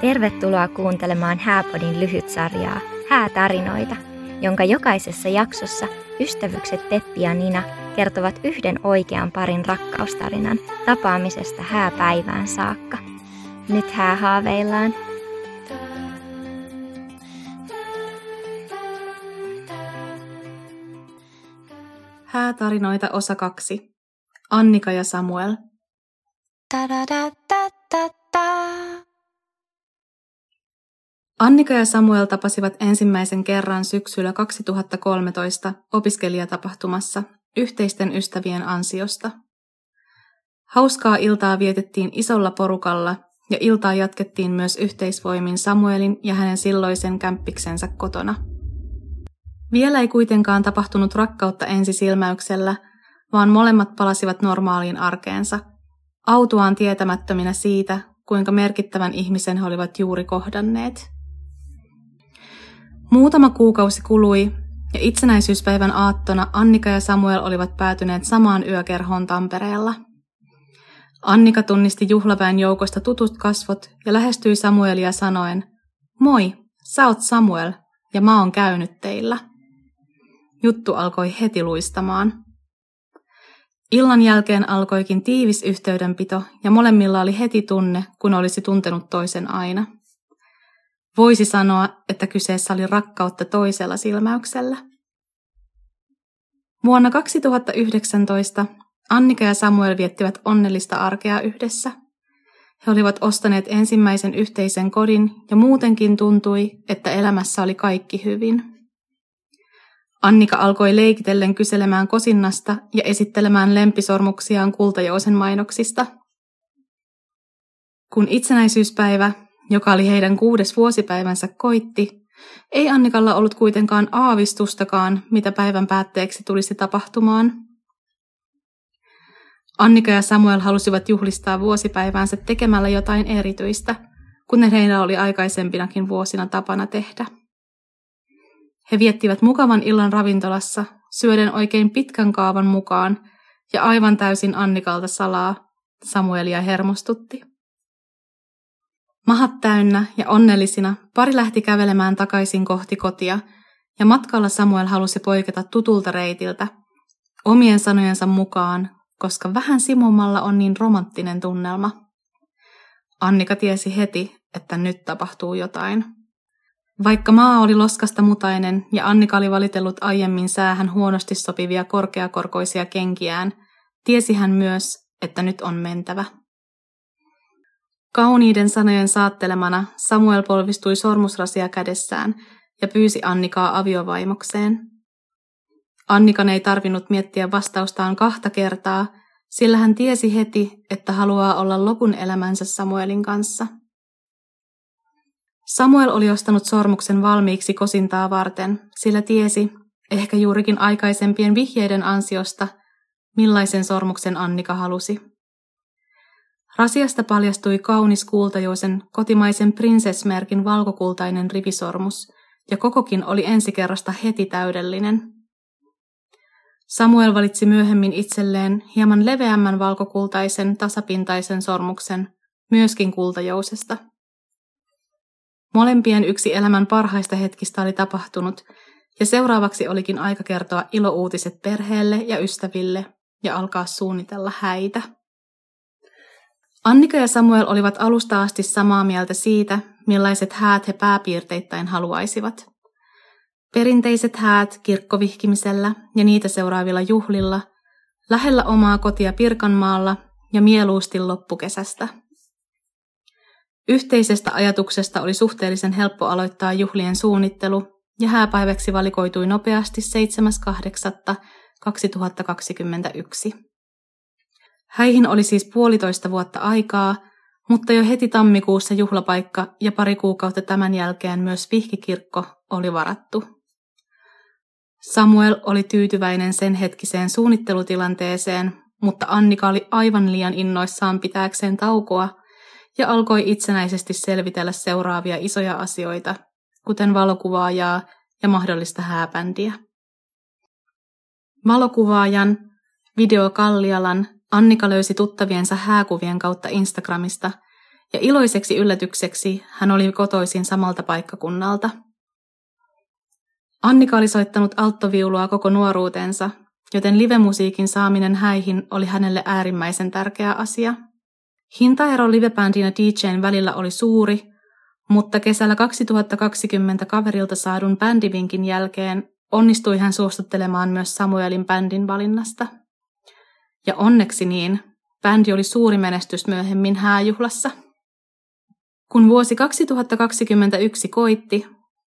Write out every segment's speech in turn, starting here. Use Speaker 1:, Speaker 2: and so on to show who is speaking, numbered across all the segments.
Speaker 1: Tervetuloa kuuntelemaan Hääpodin lyhytsarjaa Häätarinoita, jonka jokaisessa jaksossa ystävykset Teppi ja Nina kertovat yhden oikean parin rakkaustarinan tapaamisesta hääpäivään saakka. Nyt häähaaveillaan.
Speaker 2: Häätarinoita osa kaksi. Annika ja Samuel. Annika ja Samuel tapasivat ensimmäisen kerran syksyllä 2013 opiskelijatapahtumassa yhteisten ystävien ansiosta. Hauskaa iltaa vietettiin isolla porukalla ja iltaa jatkettiin myös yhteisvoimin Samuelin ja hänen silloisen kämppiksensä kotona. Vielä ei kuitenkaan tapahtunut rakkautta ensisilmäyksellä, vaan molemmat palasivat normaaliin arkeensa, autuaan tietämättöminä siitä, kuinka merkittävän ihmisen he olivat juuri kohdanneet. Muutama kuukausi kului ja itsenäisyyspäivän aattona Annika ja Samuel olivat päätyneet samaan yökerhoon Tampereella. Annika tunnisti juhlaväen joukosta tutut kasvot ja lähestyi Samuelia sanoen, Moi, sä oot Samuel ja mä oon käynyt teillä. Juttu alkoi heti luistamaan. Illan jälkeen alkoikin tiivis yhteydenpito ja molemmilla oli heti tunne, kun olisi tuntenut toisen aina. Voisi sanoa, että kyseessä oli rakkautta toisella silmäyksellä. Vuonna 2019 Annika ja Samuel viettivät onnellista arkea yhdessä. He olivat ostaneet ensimmäisen yhteisen kodin ja muutenkin tuntui, että elämässä oli kaikki hyvin. Annika alkoi leikitellen kyselemään kosinnasta ja esittelemään lempisormuksiaan kultajousen mainoksista. Kun itsenäisyyspäivä joka oli heidän kuudes vuosipäivänsä, koitti, ei Annikalla ollut kuitenkaan aavistustakaan, mitä päivän päätteeksi tulisi tapahtumaan. Annika ja Samuel halusivat juhlistaa vuosipäiväänsä tekemällä jotain erityistä, kuten heillä oli aikaisempinakin vuosina tapana tehdä. He viettivät mukavan illan ravintolassa, syöden oikein pitkän kaavan mukaan, ja aivan täysin Annikalta salaa Samuelia hermostutti. Mahat täynnä ja onnellisina pari lähti kävelemään takaisin kohti kotia, ja matkalla Samuel halusi poiketa tutulta reitiltä, omien sanojensa mukaan, koska vähän simomalla on niin romanttinen tunnelma. Annika tiesi heti, että nyt tapahtuu jotain. Vaikka maa oli loskasta mutainen ja Annika oli valitellut aiemmin säähän huonosti sopivia korkeakorkoisia kenkiään, tiesi hän myös, että nyt on mentävä. Kauniiden sanojen saattelemana Samuel polvistui sormusrasia kädessään ja pyysi Annikaa aviovaimokseen. Annikan ei tarvinnut miettiä vastaustaan kahta kertaa, sillä hän tiesi heti, että haluaa olla lopun elämänsä Samuelin kanssa. Samuel oli ostanut sormuksen valmiiksi kosintaa varten, sillä tiesi, ehkä juurikin aikaisempien vihjeiden ansiosta, millaisen sormuksen Annika halusi. Rasiasta paljastui kaunis kultajoisen kotimaisen prinsessmerkin valkokultainen rivisormus, ja kokokin oli ensikerrasta heti täydellinen. Samuel valitsi myöhemmin itselleen hieman leveämmän valkokultaisen tasapintaisen sormuksen, myöskin kultajousesta. Molempien yksi elämän parhaista hetkistä oli tapahtunut, ja seuraavaksi olikin aika kertoa ilouutiset perheelle ja ystäville ja alkaa suunnitella häitä. Annika ja Samuel olivat alusta asti samaa mieltä siitä, millaiset häät he pääpiirteittäin haluaisivat. Perinteiset häät kirkkovihkimisellä ja niitä seuraavilla juhlilla, lähellä omaa kotia Pirkanmaalla ja mieluusti loppukesästä. Yhteisestä ajatuksesta oli suhteellisen helppo aloittaa juhlien suunnittelu ja hääpäiväksi valikoitui nopeasti 7.8.2021. Häihin oli siis puolitoista vuotta aikaa, mutta jo heti tammikuussa juhlapaikka ja pari kuukautta tämän jälkeen myös vihkikirkko oli varattu. Samuel oli tyytyväinen sen hetkiseen suunnittelutilanteeseen, mutta Annika oli aivan liian innoissaan pitääkseen taukoa ja alkoi itsenäisesti selvitellä seuraavia isoja asioita, kuten valokuvaajaa ja mahdollista hääbändiä. Valokuvaajan, Video Kallialan Annika löysi tuttaviensa hääkuvien kautta Instagramista ja iloiseksi yllätykseksi hän oli kotoisin samalta paikkakunnalta. Annika oli soittanut alttoviulua koko nuoruutensa, joten livemusiikin saaminen häihin oli hänelle äärimmäisen tärkeä asia. Hintaero livebändin ja DJn välillä oli suuri, mutta kesällä 2020 kaverilta saadun bändivinkin jälkeen onnistui hän suostuttelemaan myös Samuelin bändin valinnasta. Ja onneksi niin, bändi oli suuri menestys myöhemmin hääjuhlassa. Kun vuosi 2021 koitti,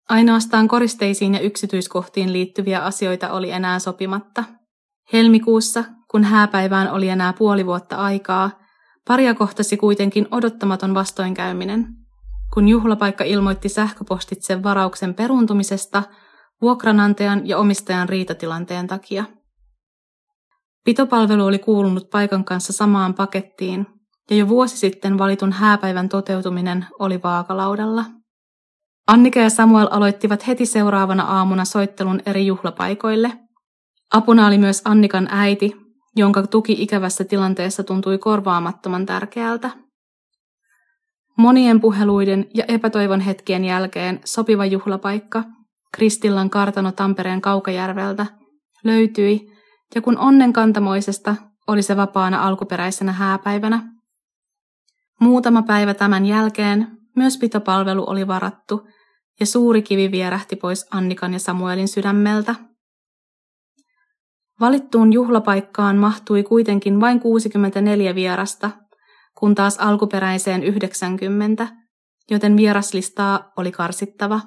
Speaker 2: ainoastaan koristeisiin ja yksityiskohtiin liittyviä asioita oli enää sopimatta. Helmikuussa, kun hääpäivään oli enää puoli vuotta aikaa, paria kohtasi kuitenkin odottamaton vastoinkäyminen. Kun juhlapaikka ilmoitti sähköpostitse varauksen peruuntumisesta vuokranantajan ja omistajan riitatilanteen takia. Pitopalvelu oli kuulunut paikan kanssa samaan pakettiin, ja jo vuosi sitten valitun hääpäivän toteutuminen oli vaakalaudalla. Annika ja Samuel aloittivat heti seuraavana aamuna soittelun eri juhlapaikoille. Apuna oli myös Annikan äiti, jonka tuki ikävässä tilanteessa tuntui korvaamattoman tärkeältä. Monien puheluiden ja epätoivon hetkien jälkeen sopiva juhlapaikka, Kristillan kartano Tampereen Kaukajärveltä, löytyi, ja kun onnen kantamoisesta oli se vapaana alkuperäisenä hääpäivänä. Muutama päivä tämän jälkeen myös pitopalvelu oli varattu, ja suuri kivi vierähti pois Annikan ja Samuelin sydämeltä. Valittuun juhlapaikkaan mahtui kuitenkin vain 64 vierasta, kun taas alkuperäiseen 90, joten vieraslistaa oli karsittava.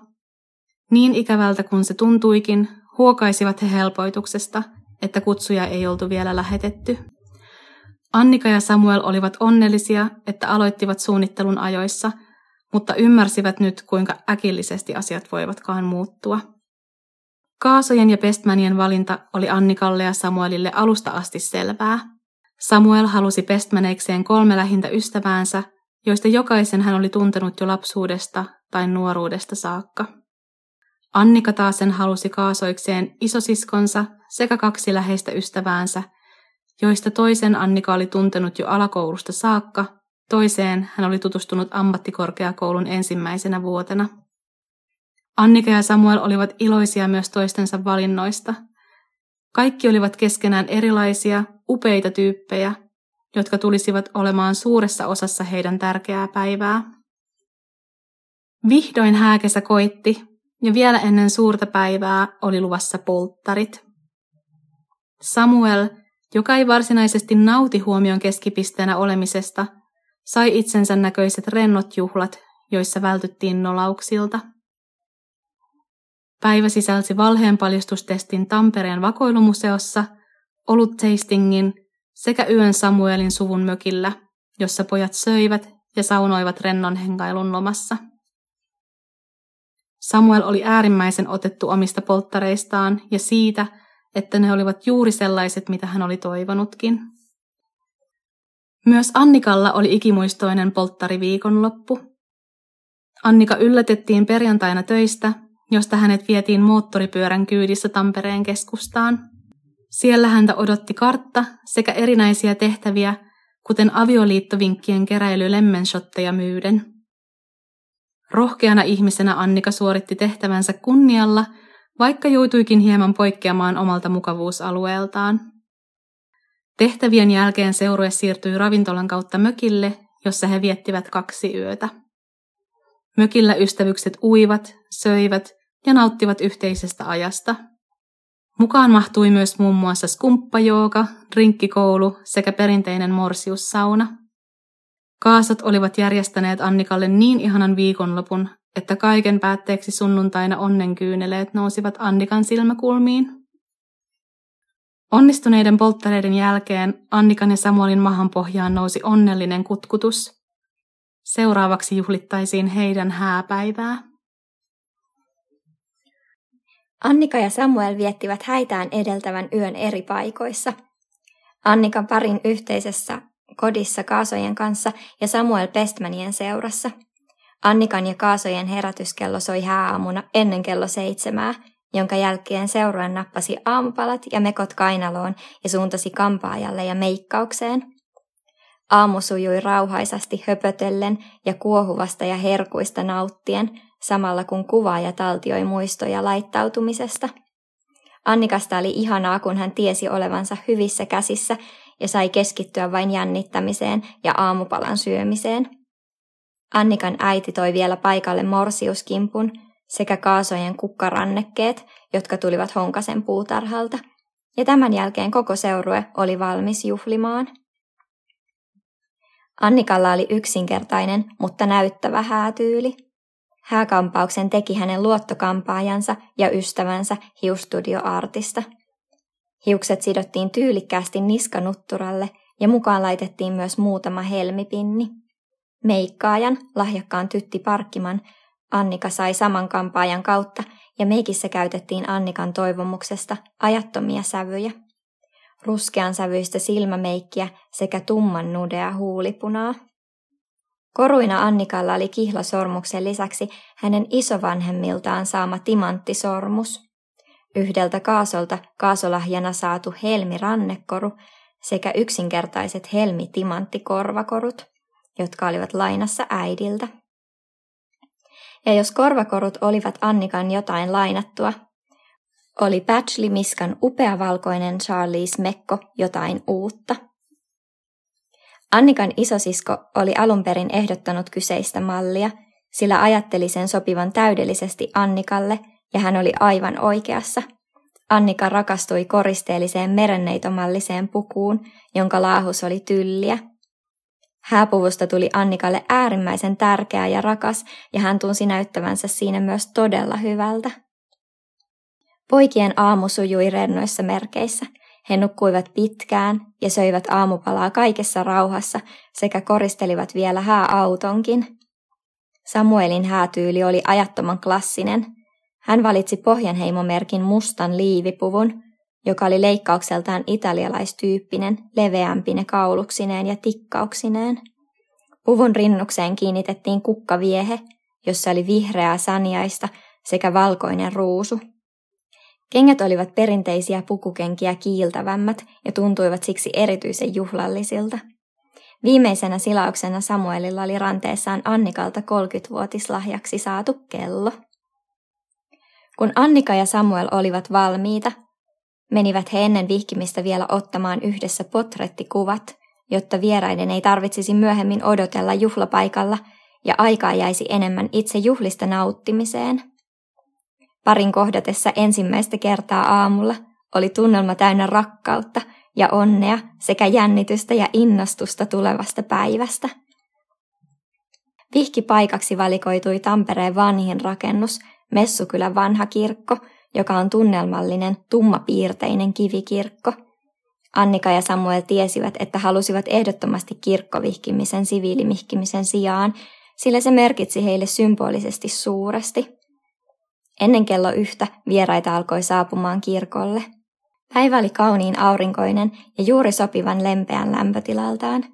Speaker 2: Niin ikävältä kuin se tuntuikin, huokaisivat he helpoituksesta, että kutsuja ei oltu vielä lähetetty. Annika ja Samuel olivat onnellisia, että aloittivat suunnittelun ajoissa, mutta ymmärsivät nyt, kuinka äkillisesti asiat voivatkaan muuttua. Kaasojen ja Pestmanien valinta oli Annikalle ja Samuelille alusta asti selvää. Samuel halusi Pestmaneikseen kolme lähintä ystäväänsä, joista jokaisen hän oli tuntenut jo lapsuudesta tai nuoruudesta saakka. Annika taasen halusi kaasoikseen isosiskonsa sekä kaksi läheistä ystäväänsä, joista toisen Annika oli tuntenut jo alakoulusta saakka, toiseen hän oli tutustunut ammattikorkeakoulun ensimmäisenä vuotena. Annika ja Samuel olivat iloisia myös toistensa valinnoista. Kaikki olivat keskenään erilaisia, upeita tyyppejä, jotka tulisivat olemaan suuressa osassa heidän tärkeää päivää. Vihdoin hääkesä koitti, ja vielä ennen suurta päivää oli luvassa polttarit. Samuel, joka ei varsinaisesti nauti huomion keskipisteenä olemisesta, sai itsensä näköiset rennot juhlat, joissa vältyttiin nolauksilta. Päivä sisälsi valheenpaljastustestin Tampereen vakoilumuseossa, olut tastingin sekä yön Samuelin suvun mökillä, jossa pojat söivät ja saunoivat rennon hengailun lomassa. Samuel oli äärimmäisen otettu omista polttareistaan ja siitä, että ne olivat juuri sellaiset, mitä hän oli toivonutkin. Myös Annikalla oli ikimuistoinen polttariviikonloppu. Annika yllätettiin perjantaina töistä, josta hänet vietiin moottoripyörän kyydissä Tampereen keskustaan. Siellä häntä odotti kartta sekä erinäisiä tehtäviä, kuten avioliittovinkkien keräily lemmenshotteja myyden. Rohkeana ihmisenä Annika suoritti tehtävänsä kunnialla, vaikka joutuikin hieman poikkeamaan omalta mukavuusalueeltaan. Tehtävien jälkeen seurue siirtyi ravintolan kautta mökille, jossa he viettivät kaksi yötä. Mökillä ystävykset uivat, söivät ja nauttivat yhteisestä ajasta. Mukaan mahtui myös muun muassa skumppajooga, drinkkikoulu sekä perinteinen morsiussauna. Kaasat olivat järjestäneet Annikalle niin ihanan viikonlopun, että kaiken päätteeksi sunnuntaina onnenkyyneleet nousivat Annikan silmäkulmiin. Onnistuneiden polttareiden jälkeen Annikan ja Samuelin mahan pohjaan nousi onnellinen kutkutus. Seuraavaksi juhlittaisiin heidän hääpäivää.
Speaker 1: Annika ja Samuel viettivät häitään edeltävän yön eri paikoissa. Annika parin yhteisessä kodissa Kaasojen kanssa ja Samuel Pestmanien seurassa. Annikan ja Kaasojen herätyskello soi hääaamuna ennen kello seitsemää, jonka jälkeen seuruen nappasi aamupalat ja mekot kainaloon ja suuntasi kampaajalle ja meikkaukseen. Aamu sujui rauhaisasti höpötellen ja kuohuvasta ja herkuista nauttien, samalla kun kuvaaja taltioi muistoja laittautumisesta. Annikasta oli ihanaa, kun hän tiesi olevansa hyvissä käsissä ja sai keskittyä vain jännittämiseen ja aamupalan syömiseen. Annikan äiti toi vielä paikalle morsiuskimpun sekä kaasojen kukkarannekkeet, jotka tulivat Honkasen puutarhalta, ja tämän jälkeen koko seurue oli valmis juhlimaan. Annikalla oli yksinkertainen, mutta näyttävä häätyyli. Hääkampauksen teki hänen luottokampaajansa ja ystävänsä hiustudioartista. Hiukset sidottiin tyylikkäästi niskanutturalle ja mukaan laitettiin myös muutama helmipinni. Meikkaajan, lahjakkaan tytti Parkkiman, Annika sai saman kampaajan kautta ja meikissä käytettiin Annikan toivomuksesta ajattomia sävyjä. Ruskean sävyistä silmämeikkiä sekä tumman nudea huulipunaa. Koruina Annikalla oli kihlasormuksen lisäksi hänen isovanhemmiltaan saama timanttisormus. Yhdeltä kaasolta kaasolahjana saatu helmi-rannekoru sekä yksinkertaiset helmi-timanttikorvakorut, jotka olivat lainassa äidiltä. Ja jos korvakorut olivat Annikan jotain lainattua, oli Patchley Miskan upea valkoinen Charlies Mekko jotain uutta. Annikan isosisko oli alun perin ehdottanut kyseistä mallia, sillä ajatteli sen sopivan täydellisesti Annikalle ja hän oli aivan oikeassa. Annika rakastui koristeelliseen merenneitomalliseen pukuun, jonka laahus oli tylliä. Hääpuvusta tuli Annikalle äärimmäisen tärkeä ja rakas, ja hän tunsi näyttävänsä siinä myös todella hyvältä. Poikien aamu sujui rennoissa merkeissä – he nukkuivat pitkään ja söivät aamupalaa kaikessa rauhassa sekä koristelivat vielä hääautonkin. Samuelin häätyyli oli ajattoman klassinen. Hän valitsi Pohjanheimomerkin mustan liivipuvun, joka oli leikkaukseltaan italialaistyyppinen, leveämpine kauluksineen ja tikkauksineen. Puvun rinnukseen kiinnitettiin kukkaviehe, jossa oli vihreää saniaista sekä valkoinen ruusu. Kengät olivat perinteisiä pukukenkiä kiiltävämmät ja tuntuivat siksi erityisen juhlallisilta. Viimeisenä silauksena Samuelilla oli ranteessaan Annikalta 30-vuotislahjaksi saatu kello. Kun Annika ja Samuel olivat valmiita, menivät he ennen vihkimistä vielä ottamaan yhdessä potrettikuvat, jotta vieraiden ei tarvitsisi myöhemmin odotella juhlapaikalla ja aikaa jäisi enemmän itse juhlista nauttimiseen – Parin kohdatessa ensimmäistä kertaa aamulla oli tunnelma täynnä rakkautta ja onnea sekä jännitystä ja innostusta tulevasta päivästä. Vihkipaikaksi valikoitui Tampereen vanhin rakennus, Messukylän vanha kirkko, joka on tunnelmallinen, tummapiirteinen kivikirkko. Annika ja Samuel tiesivät, että halusivat ehdottomasti kirkkovihkimisen siviilimihkimisen sijaan, sillä se merkitsi heille symbolisesti suuresti – Ennen kello yhtä vieraita alkoi saapumaan kirkolle. Päivä oli kauniin aurinkoinen ja juuri sopivan lempeän lämpötilaltaan.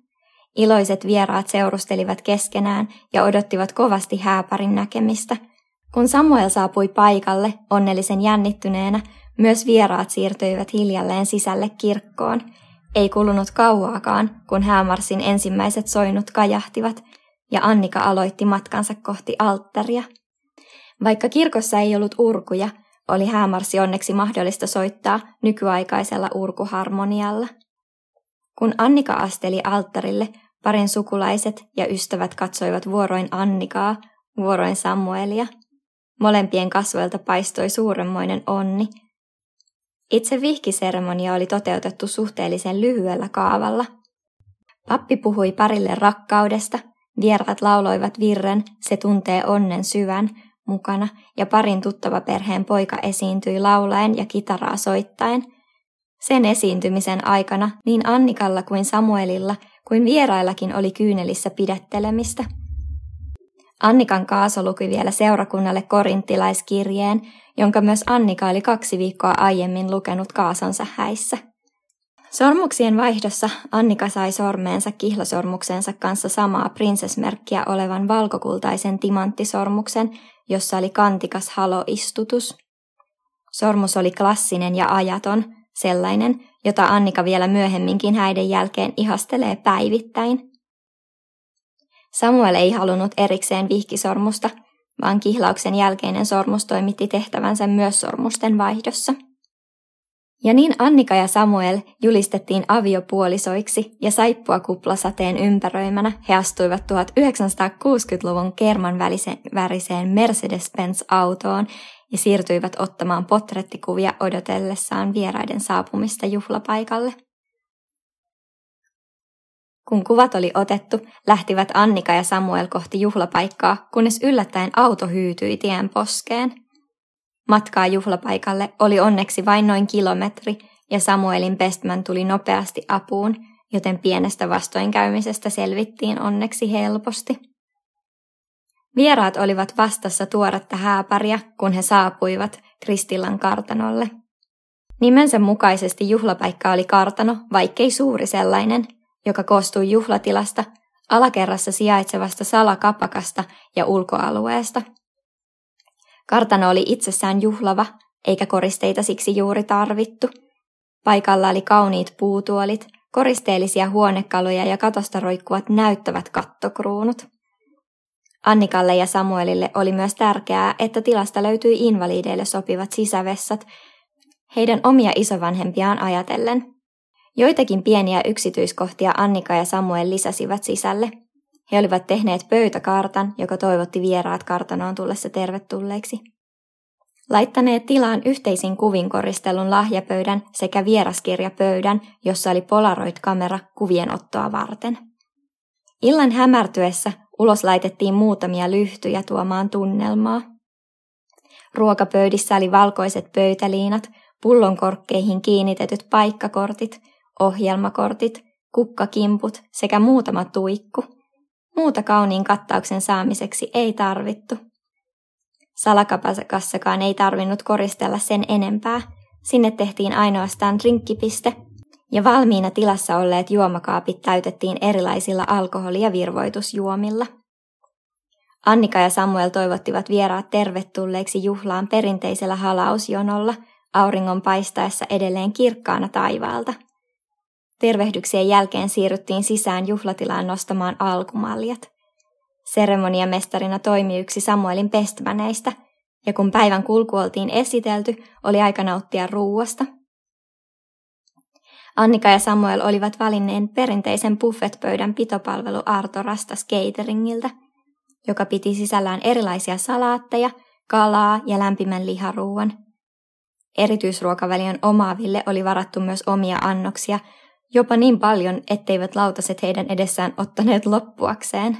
Speaker 1: Iloiset vieraat seurustelivat keskenään ja odottivat kovasti hääparin näkemistä. Kun Samuel saapui paikalle onnellisen jännittyneenä, myös vieraat siirtyivät hiljalleen sisälle kirkkoon. Ei kulunut kauaakaan, kun häämarsin ensimmäiset soinut kajahtivat, ja Annika aloitti matkansa kohti alttaria. Vaikka kirkossa ei ollut urkuja, oli häämarssi onneksi mahdollista soittaa nykyaikaisella urkuharmonialla. Kun Annika asteli alttarille, parin sukulaiset ja ystävät katsoivat vuoroin Annikaa, vuoroin Samuelia. Molempien kasvoilta paistoi suuremmoinen onni. Itse vihkiseremonia oli toteutettu suhteellisen lyhyellä kaavalla. Pappi puhui parille rakkaudesta, vieraat lauloivat virren, se tuntee onnen syvän, mukana ja parin tuttava perheen poika esiintyi laulaen ja kitaraa soittaen. Sen esiintymisen aikana niin Annikalla kuin Samuelilla kuin vieraillakin oli kyynelissä pidettelemistä. Annikan Kaaso luki vielä seurakunnalle korinttilaiskirjeen, jonka myös Annika oli kaksi viikkoa aiemmin lukenut Kaasonsa häissä. Sormuksien vaihdossa Annika sai sormeensa kihlasormuksensa kanssa samaa prinsesmerkkiä olevan valkokultaisen timanttisormuksen, jossa oli kantikas haloistutus. Sormus oli klassinen ja ajaton, sellainen, jota Annika vielä myöhemminkin häiden jälkeen ihastelee päivittäin. Samuel ei halunnut erikseen vihkisormusta, vaan kihlauksen jälkeinen sormus toimitti tehtävänsä myös sormusten vaihdossa. Ja niin Annika ja Samuel julistettiin aviopuolisoiksi ja saippua kuplasateen ympäröimänä he astuivat 1960-luvun kerman väriseen Mercedes-Benz-autoon ja siirtyivät ottamaan potrettikuvia odotellessaan vieraiden saapumista juhlapaikalle. Kun kuvat oli otettu, lähtivät Annika ja Samuel kohti juhlapaikkaa, kunnes yllättäen auto hyytyi tien poskeen. Matkaa juhlapaikalle oli onneksi vain noin kilometri, ja Samuelin Bestman tuli nopeasti apuun, joten pienestä vastoinkäymisestä selvittiin onneksi helposti. Vieraat olivat vastassa tuoretta hääparia, kun he saapuivat Kristillan kartanolle. Nimensä mukaisesti juhlapaikka oli kartano, vaikkei suuri sellainen, joka koostui juhlatilasta, alakerrassa sijaitsevasta salakapakasta ja ulkoalueesta. Kartano oli itsessään juhlava, eikä koristeita siksi juuri tarvittu. Paikalla oli kauniit puutuolit, koristeellisia huonekaluja ja katosta roikkuvat näyttävät kattokruunut. Annikalle ja Samuelille oli myös tärkeää, että tilasta löytyi invaliideille sopivat sisävessat, heidän omia isovanhempiaan ajatellen. Joitakin pieniä yksityiskohtia Annika ja Samuel lisäsivät sisälle. He olivat tehneet pöytäkartan, joka toivotti vieraat kartanoon tullessa tervetulleiksi. Laittaneet tilaan yhteisin kuvin koristelun lahjapöydän sekä vieraskirjapöydän, jossa oli Polaroid-kamera kuvien ottoa varten. Illan hämärtyessä ulos laitettiin muutamia lyhtyjä tuomaan tunnelmaa. Ruokapöydissä oli valkoiset pöytäliinat, pullonkorkkeihin kiinnitetyt paikkakortit, ohjelmakortit, kukkakimput sekä muutama tuikku. Muuta kauniin kattauksen saamiseksi ei tarvittu. Salakapasakassakaan ei tarvinnut koristella sen enempää. Sinne tehtiin ainoastaan drinkkipiste ja valmiina tilassa olleet juomakaapit täytettiin erilaisilla alkoholi- ja virvoitusjuomilla. Annika ja Samuel toivottivat vieraat tervetulleeksi juhlaan perinteisellä halausjonolla auringon paistaessa edelleen kirkkaana taivaalta. Tervehdyksien jälkeen siirryttiin sisään juhlatilaan nostamaan alkumaljat. Seremoniamestarina toimi yksi Samuelin pestmäneistä, ja kun päivän kulku oltiin esitelty, oli aika nauttia ruuasta – Annika ja Samuel olivat valinneen perinteisen buffetpöydän pitopalvelu Arto Rastas Cateringiltä, joka piti sisällään erilaisia salaatteja, kalaa ja lämpimän liharuuan. Erityisruokaväliön omaaville oli varattu myös omia annoksia, jopa niin paljon, etteivät lautaset heidän edessään ottaneet loppuakseen.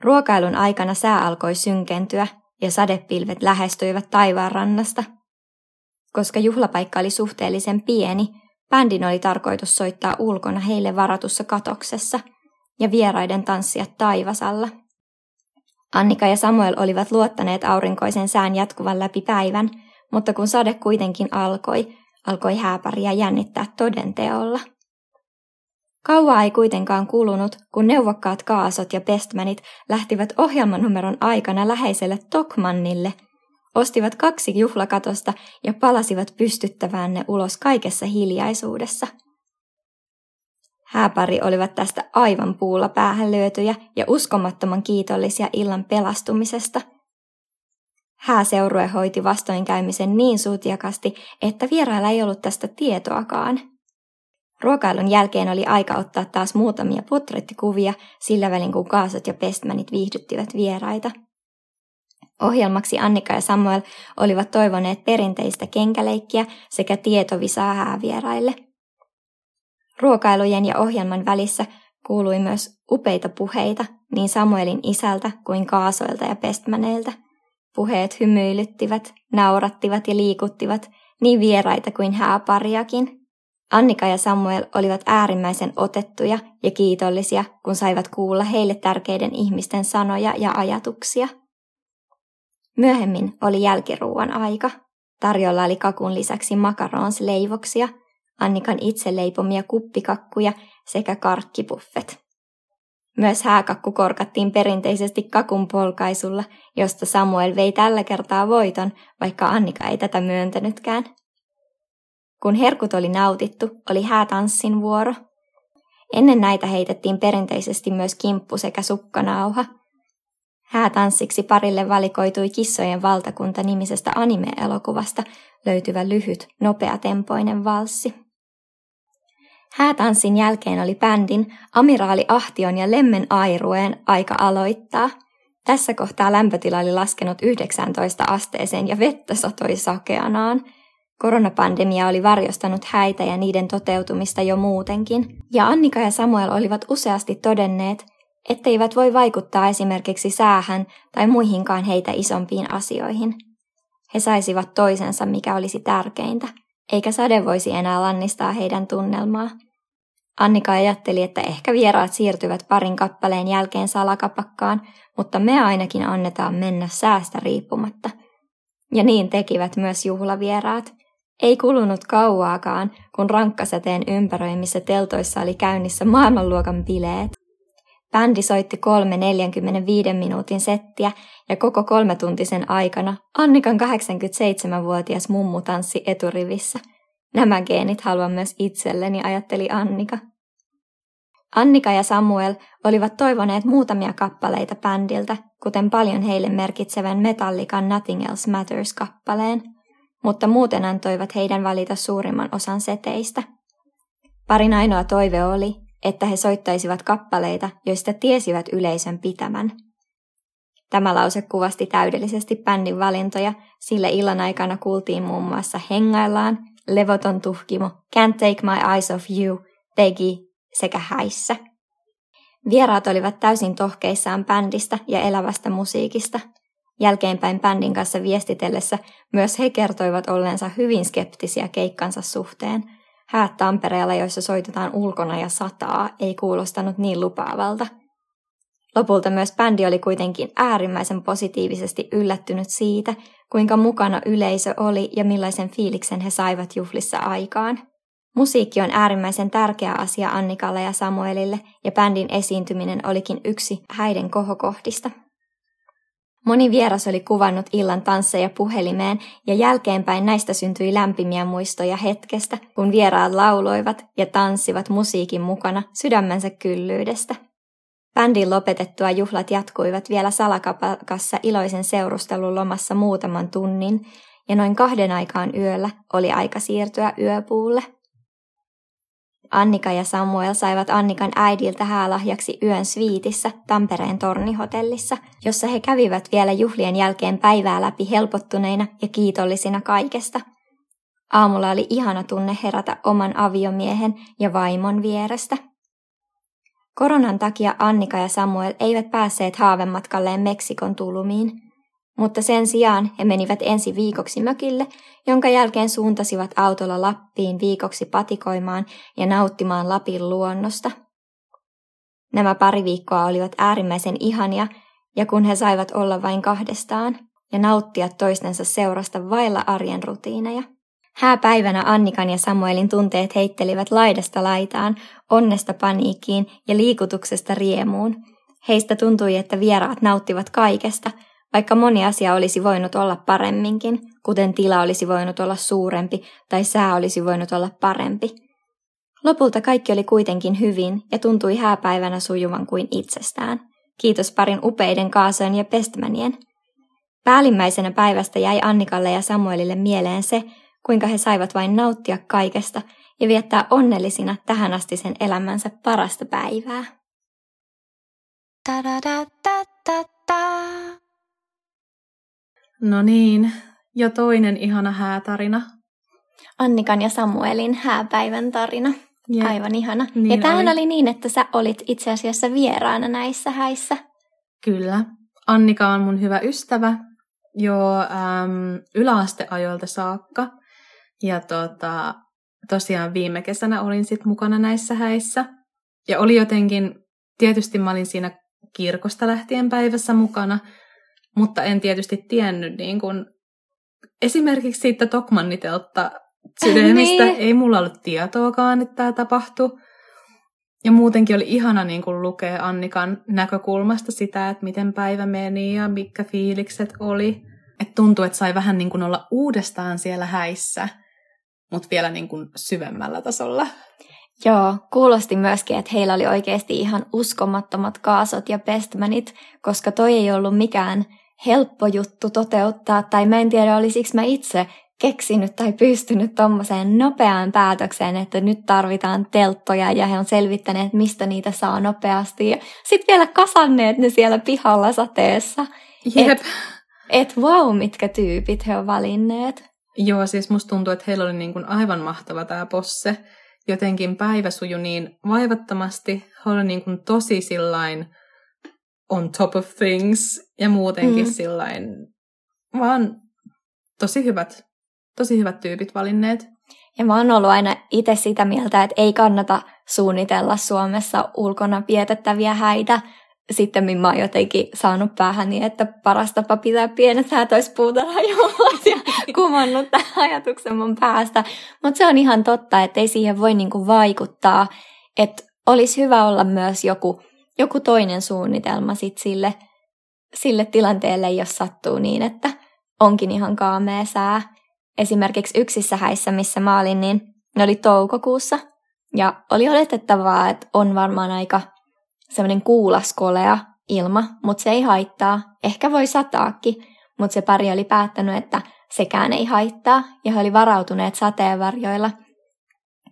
Speaker 1: Ruokailun aikana sää alkoi synkentyä ja sadepilvet lähestyivät taivaanrannasta – koska juhlapaikka oli suhteellisen pieni, bändin oli tarkoitus soittaa ulkona heille varatussa katoksessa ja vieraiden tanssia taivasalla. Annika ja Samuel olivat luottaneet aurinkoisen sään jatkuvan läpi päivän, mutta kun sade kuitenkin alkoi, alkoi hääpäriä jännittää todenteolla. Kauaa ei kuitenkaan kulunut, kun neuvokkaat kaasot ja pestmänit lähtivät ohjelmanumeron aikana läheiselle Tokmannille – ostivat kaksi juhlakatosta ja palasivat pystyttävään ne ulos kaikessa hiljaisuudessa. Hääpari olivat tästä aivan puulla päähän lyötyjä ja uskomattoman kiitollisia illan pelastumisesta. Hääseurue hoiti vastoinkäymisen niin sutjakasti, että vierailla ei ollut tästä tietoakaan. Ruokailun jälkeen oli aika ottaa taas muutamia potrettikuvia, sillä välin kun kaasot ja pestmänit viihdyttivät vieraita – Ohjelmaksi Annika ja Samuel olivat toivoneet perinteistä kenkäleikkiä sekä tietovisaa häävieraille. Ruokailujen ja ohjelman välissä kuului myös upeita puheita niin Samuelin isältä kuin Kaasoilta ja Pestmäneiltä. Puheet hymyilyttivät, naurattivat ja liikuttivat niin vieraita kuin hääpariakin. Annika ja Samuel olivat äärimmäisen otettuja ja kiitollisia, kun saivat kuulla heille tärkeiden ihmisten sanoja ja ajatuksia. Myöhemmin oli jälkiruuan aika. Tarjolla oli kakun lisäksi makaronsleivoksia, Annikan itse leipomia kuppikakkuja sekä karkkipuffet. Myös hääkakku korkattiin perinteisesti kakun polkaisulla, josta Samuel vei tällä kertaa voiton, vaikka Annika ei tätä myöntänytkään. Kun herkut oli nautittu, oli häätanssin vuoro. Ennen näitä heitettiin perinteisesti myös kimppu sekä sukkanauha. Häätanssiksi parille valikoitui Kissojen valtakunta nimisestä anime-elokuvasta löytyvä lyhyt, nopeatempoinen valssi. Häätanssin jälkeen oli bändin Amiraali Ahtion ja Lemmen Airueen aika aloittaa. Tässä kohtaa lämpötila oli laskenut 19 asteeseen ja vettä satoi sakeanaan. Koronapandemia oli varjostanut häitä ja niiden toteutumista jo muutenkin, ja Annika ja Samuel olivat useasti todenneet, etteivät voi vaikuttaa esimerkiksi säähän tai muihinkaan heitä isompiin asioihin. He saisivat toisensa, mikä olisi tärkeintä, eikä sade voisi enää lannistaa heidän tunnelmaa. Annika ajatteli, että ehkä vieraat siirtyvät parin kappaleen jälkeen salakapakkaan, mutta me ainakin annetaan mennä säästä riippumatta. Ja niin tekivät myös juhlavieraat. Ei kulunut kauaakaan, kun rankkasäteen ympäröimissä teltoissa oli käynnissä maailmanluokan bileet. Bändi soitti kolme 45 minuutin settiä ja koko kolmetuntisen aikana Annikan 87-vuotias mummu tanssi eturivissä. Nämä geenit haluan myös itselleni, ajatteli Annika. Annika ja Samuel olivat toivoneet muutamia kappaleita bändiltä, kuten paljon heille merkitsevän Metallican Nothing Else Matters-kappaleen, mutta muuten antoivat heidän valita suurimman osan seteistä. Parin ainoa toive oli, että he soittaisivat kappaleita, joista tiesivät yleisön pitämän. Tämä lause kuvasti täydellisesti bändin valintoja, sillä illan aikana kuultiin muun muassa Hengaillaan, Levoton tuhkimo, Can't Take My Eyes Off You, Peggy sekä Häissä. Vieraat olivat täysin tohkeissaan bändistä ja elävästä musiikista. Jälkeenpäin bändin kanssa viestitellessä myös he kertoivat olleensa hyvin skeptisiä keikkansa suhteen – Häät Tampereella, joissa soitetaan ulkona ja sataa, ei kuulostanut niin lupaavalta. Lopulta myös bändi oli kuitenkin äärimmäisen positiivisesti yllättynyt siitä, kuinka mukana yleisö oli ja millaisen fiiliksen he saivat juhlissa aikaan. Musiikki on äärimmäisen tärkeä asia Annikalle ja Samuelille, ja bändin esiintyminen olikin yksi häiden kohokohdista. Moni vieras oli kuvannut illan tansseja puhelimeen ja jälkeenpäin näistä syntyi lämpimiä muistoja hetkestä, kun vieraat lauloivat ja tanssivat musiikin mukana sydämensä kyllyydestä. Bändin lopetettua juhlat jatkuivat vielä salakapakassa iloisen seurustelun lomassa muutaman tunnin, ja noin kahden aikaan yöllä oli aika siirtyä yöpuulle. Annika ja Samuel saivat Annikan äidiltä häälahjaksi yön sviitissä Tampereen tornihotellissa, jossa he kävivät vielä juhlien jälkeen päivää läpi helpottuneina ja kiitollisina kaikesta. Aamulla oli ihana tunne herätä oman aviomiehen ja vaimon vierestä. Koronan takia Annika ja Samuel eivät päässeet haavematkalleen Meksikon tulumiin – mutta sen sijaan he menivät ensi viikoksi mökille, jonka jälkeen suuntasivat autolla Lappiin viikoksi patikoimaan ja nauttimaan Lapin luonnosta. Nämä pari viikkoa olivat äärimmäisen ihania, ja kun he saivat olla vain kahdestaan ja nauttia toistensa seurasta vailla arjen rutiineja. Hääpäivänä Annikan ja Samuelin tunteet heittelivät laidasta laitaan, onnesta paniikkiin ja liikutuksesta riemuun. Heistä tuntui, että vieraat nauttivat kaikesta – vaikka moni asia olisi voinut olla paremminkin, kuten tila olisi voinut olla suurempi tai sää olisi voinut olla parempi. Lopulta kaikki oli kuitenkin hyvin ja tuntui hääpäivänä sujuvan kuin itsestään. Kiitos parin upeiden kaasojen ja pestmänien. Päällimmäisenä päivästä jäi Annikalle ja Samuelille mieleen se, kuinka he saivat vain nauttia kaikesta ja viettää onnellisina tähän asti sen elämänsä parasta päivää.
Speaker 2: No niin, jo toinen ihana häätarina.
Speaker 1: Annikan ja Samuelin hääpäivän tarina. Yeah. Aivan ihana. Niin ja tämähän oli. oli niin, että sä olit itse asiassa vieraana näissä häissä.
Speaker 2: Kyllä. Annika on mun hyvä ystävä jo äm, yläasteajoilta saakka. Ja tota, tosiaan viime kesänä olin sit mukana näissä häissä. Ja oli jotenkin, tietysti mä olin siinä kirkosta lähtien päivässä mukana, mutta en tietysti tiennyt niin kuin, esimerkiksi siitä Tokmannitelta sydämistä. niin. Ei mulla ollut tietoakaan, että tämä tapahtui. Ja muutenkin oli ihana niin kuin lukea Annikan näkökulmasta sitä, että miten päivä meni ja mitkä fiilikset oli. Että tuntui, että sai vähän niin kuin olla uudestaan siellä häissä. Mutta vielä niin kuin syvemmällä tasolla.
Speaker 1: Joo, kuulosti myöskin, että heillä oli oikeasti ihan uskomattomat kaasot ja bestmanit, koska toi ei ollut mikään helppo juttu toteuttaa, tai mä en tiedä, olisiko mä itse keksinyt tai pystynyt tuommoiseen nopeaan päätökseen, että nyt tarvitaan telttoja ja he on selvittäneet, mistä niitä saa nopeasti. Ja sitten vielä kasanneet ne siellä pihalla sateessa.
Speaker 2: Jep.
Speaker 1: Et, et wow, mitkä tyypit he on valinneet.
Speaker 2: Joo, siis musta tuntuu, että heillä oli niin kuin aivan mahtava tämä posse. Jotenkin päivä sujui niin vaivattomasti. He oli niin kuin tosi sillain on top of things ja muutenkin mm. sillain vaan tosi hyvät, tosi hyvät tyypit valinneet.
Speaker 1: Ja mä oon ollut aina itse sitä mieltä, että ei kannata suunnitella Suomessa ulkona vietettäviä häitä. Sitten mä oon jotenkin saanut päähän niin, että paras tapa pitää pienet häätöispuutarhajuhlat ja kumannut tämän ajatuksen mun päästä. Mutta se on ihan totta, että ei siihen voi niinku vaikuttaa. Että olisi hyvä olla myös joku, joku toinen suunnitelma sit sille, sille tilanteelle, jos sattuu niin, että onkin ihan kaamea sää. Esimerkiksi yksissä häissä, missä mä olin, niin ne oli toukokuussa. Ja oli oletettavaa, että on varmaan aika semmoinen kuulaskolea ilma, mutta se ei haittaa. Ehkä voi sataakin, mutta se pari oli päättänyt, että sekään ei haittaa, ja he oli varautuneet sateenvarjoilla.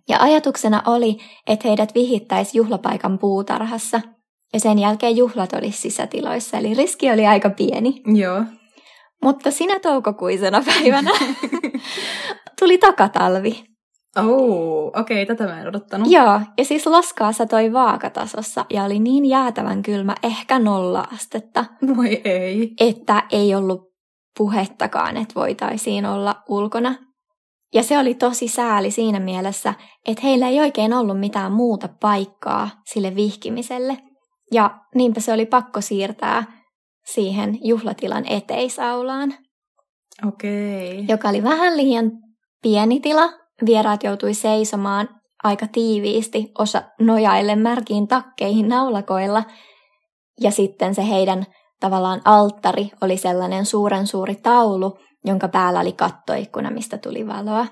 Speaker 1: Ja ajatuksena oli, että heidät vihittäisi juhlapaikan puutarhassa, ja sen jälkeen juhlat olisi sisätiloissa, eli riski oli aika pieni.
Speaker 2: Joo.
Speaker 1: Mutta sinä toukokuisena päivänä tuli takatalvi.
Speaker 2: Oh, okei, okay, tätä mä en odottanut.
Speaker 1: Joo, ja siis loskaa satoi vaakatasossa ja oli niin jäätävän kylmä, ehkä nolla astetta.
Speaker 2: Voi ei.
Speaker 1: Että ei ollut puhettakaan, että voitaisiin olla ulkona. Ja se oli tosi sääli siinä mielessä, että heillä ei oikein ollut mitään muuta paikkaa sille vihkimiselle. Ja niinpä se oli pakko siirtää siihen juhlatilan eteisaulaan.
Speaker 2: Okei. Okay.
Speaker 1: Joka oli vähän liian pieni tila. Vieraat joutui seisomaan aika tiiviisti, osa nojaille märkiin takkeihin naulakoilla. Ja sitten se heidän tavallaan alttari oli sellainen suuren suuri taulu, jonka päällä oli kattoikkuna, mistä tuli valoa.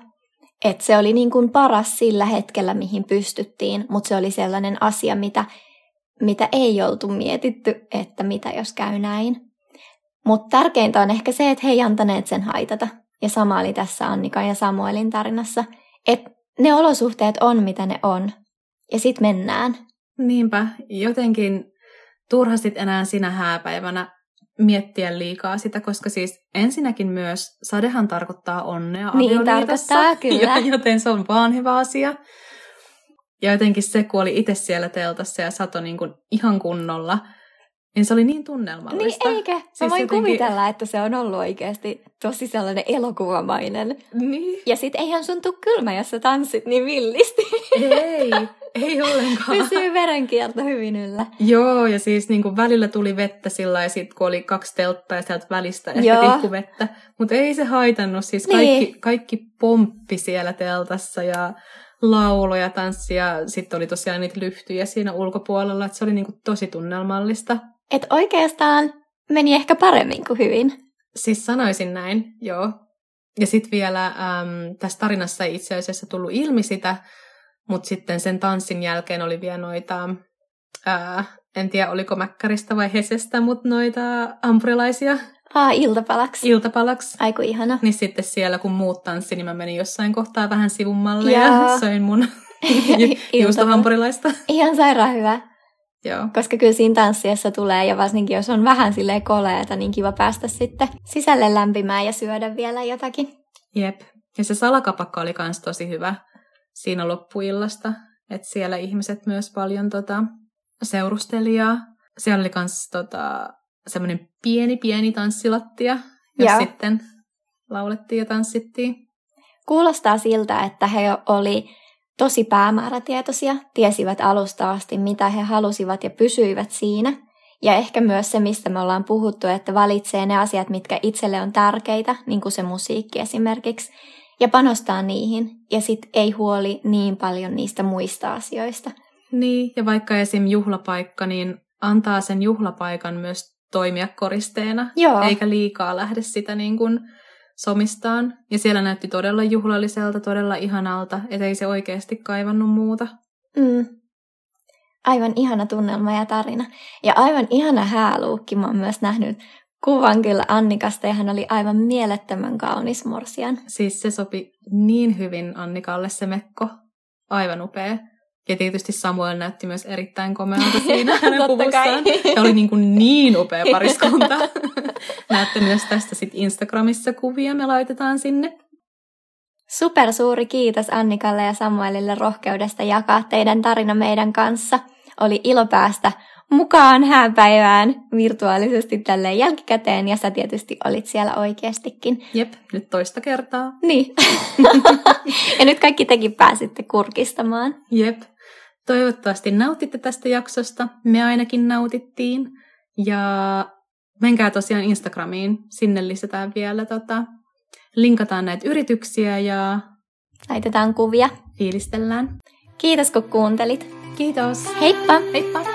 Speaker 1: Et se oli niin kuin paras sillä hetkellä, mihin pystyttiin, mutta se oli sellainen asia, mitä mitä ei oltu mietitty, että mitä jos käy näin. Mutta tärkeintä on ehkä se, että he ei antaneet sen haitata. Ja sama oli tässä Annika ja Samuelin tarinassa, että ne olosuhteet on mitä ne on. Ja sit mennään.
Speaker 2: Niinpä, jotenkin turha sit enää sinä hääpäivänä miettiä liikaa sitä, koska siis ensinnäkin myös sadehan tarkoittaa onnea
Speaker 1: Niin tarkoittaa, kyllä.
Speaker 2: Joten se on vaan hyvä asia. Ja jotenkin se, kun oli itse siellä teltassa ja sato niin kuin ihan kunnolla, niin se oli niin tunnelmallista.
Speaker 1: Niin eikä. Mä siis voin jotenkin... kuvitella, että se on ollut oikeasti tosi sellainen elokuvamainen.
Speaker 2: Niin.
Speaker 1: Ja sit eihän sun tuu kylmä, jos sä tanssit niin villisti.
Speaker 2: Ei, ei ollenkaan.
Speaker 1: Pysyy verenkierto hyvin yllä.
Speaker 2: Joo, ja siis niin kuin välillä tuli vettä sillä ja sit kun oli kaksi telttaa ja sieltä välistä ehkä tikku vettä. Mutta ei se haitannut, siis kaikki, niin. kaikki pomppi siellä teltassa ja lauloja, tanssia, sitten oli tosiaan niitä lyhtyjä siinä ulkopuolella, että se oli niinku tosi tunnelmallista.
Speaker 1: Et oikeastaan meni ehkä paremmin kuin hyvin.
Speaker 2: Siis sanoisin näin, joo. Ja sitten vielä äm, tässä tarinassa ei itse asiassa tullut ilmi sitä, mutta sitten sen tanssin jälkeen oli vielä noita, ää, en tiedä oliko Mäkkäristä vai Hesestä, mutta noita ampurilaisia
Speaker 1: Ah, iltapalaksi.
Speaker 2: Iltapalaksi.
Speaker 1: Aiku ihana.
Speaker 2: Niin sitten siellä, kun muut tanssi, niin mä menin jossain kohtaa vähän sivummalle ja söin mun juustohampurilaista.
Speaker 1: Ihan sairaan hyvä.
Speaker 2: Joo.
Speaker 1: Koska kyllä siinä tanssiessa tulee, ja varsinkin jos on vähän sille koleeta, niin kiva päästä sitten sisälle lämpimään ja syödä vielä jotakin.
Speaker 2: Jep. Ja se salakapakka oli kans tosi hyvä siinä loppuillasta. Että siellä ihmiset myös paljon tota, seurusteli ja siellä oli kans tota, semmoinen pieni, pieni tanssilattia, jos Joo. sitten laulettiin ja tanssittiin.
Speaker 1: Kuulostaa siltä, että he oli tosi päämäärätietoisia, tiesivät alusta asti, mitä he halusivat ja pysyivät siinä. Ja ehkä myös se, mistä me ollaan puhuttu, että valitsee ne asiat, mitkä itselle on tärkeitä, niin kuin se musiikki esimerkiksi, ja panostaa niihin, ja sitten ei huoli niin paljon niistä muista asioista.
Speaker 2: Niin, ja vaikka esim. juhlapaikka, niin antaa sen juhlapaikan myös toimia koristeena,
Speaker 1: Joo.
Speaker 2: eikä liikaa lähde sitä niin kuin somistaan. Ja siellä näytti todella juhlalliselta, todella ihanalta, ettei se oikeasti kaivannut muuta.
Speaker 1: Mm. Aivan ihana tunnelma ja tarina. Ja aivan ihana hääluukki. Mä oon myös nähnyt kuvan kyllä Annikasta ja hän oli aivan mielettömän kaunis morsian.
Speaker 2: Siis se sopi niin hyvin Annikalle se mekko. Aivan upea. Ja tietysti Samuel näytti myös erittäin komealta siinä hänen puvussaan. Ja oli niin, kuin niin upea pariskunta. Näette myös tästä sit Instagramissa kuvia, me laitetaan sinne.
Speaker 1: Super suuri kiitos Annikalle ja Samuelille rohkeudesta jakaa teidän tarina meidän kanssa. Oli ilo päästä mukaan hääpäivään virtuaalisesti tälleen jälkikäteen, ja sä tietysti olit siellä oikeastikin.
Speaker 2: Jep, nyt toista kertaa.
Speaker 1: Niin. ja nyt kaikki tekin pääsitte kurkistamaan.
Speaker 2: Jep. Toivottavasti nautitte tästä jaksosta. Me ainakin nautittiin. Ja menkää tosiaan Instagramiin. Sinne lisätään vielä, tota, linkataan näitä yrityksiä ja
Speaker 1: laitetaan kuvia.
Speaker 2: Fiilistellään.
Speaker 1: Kiitos kun kuuntelit.
Speaker 2: Kiitos.
Speaker 1: Heippa!
Speaker 2: Heippa!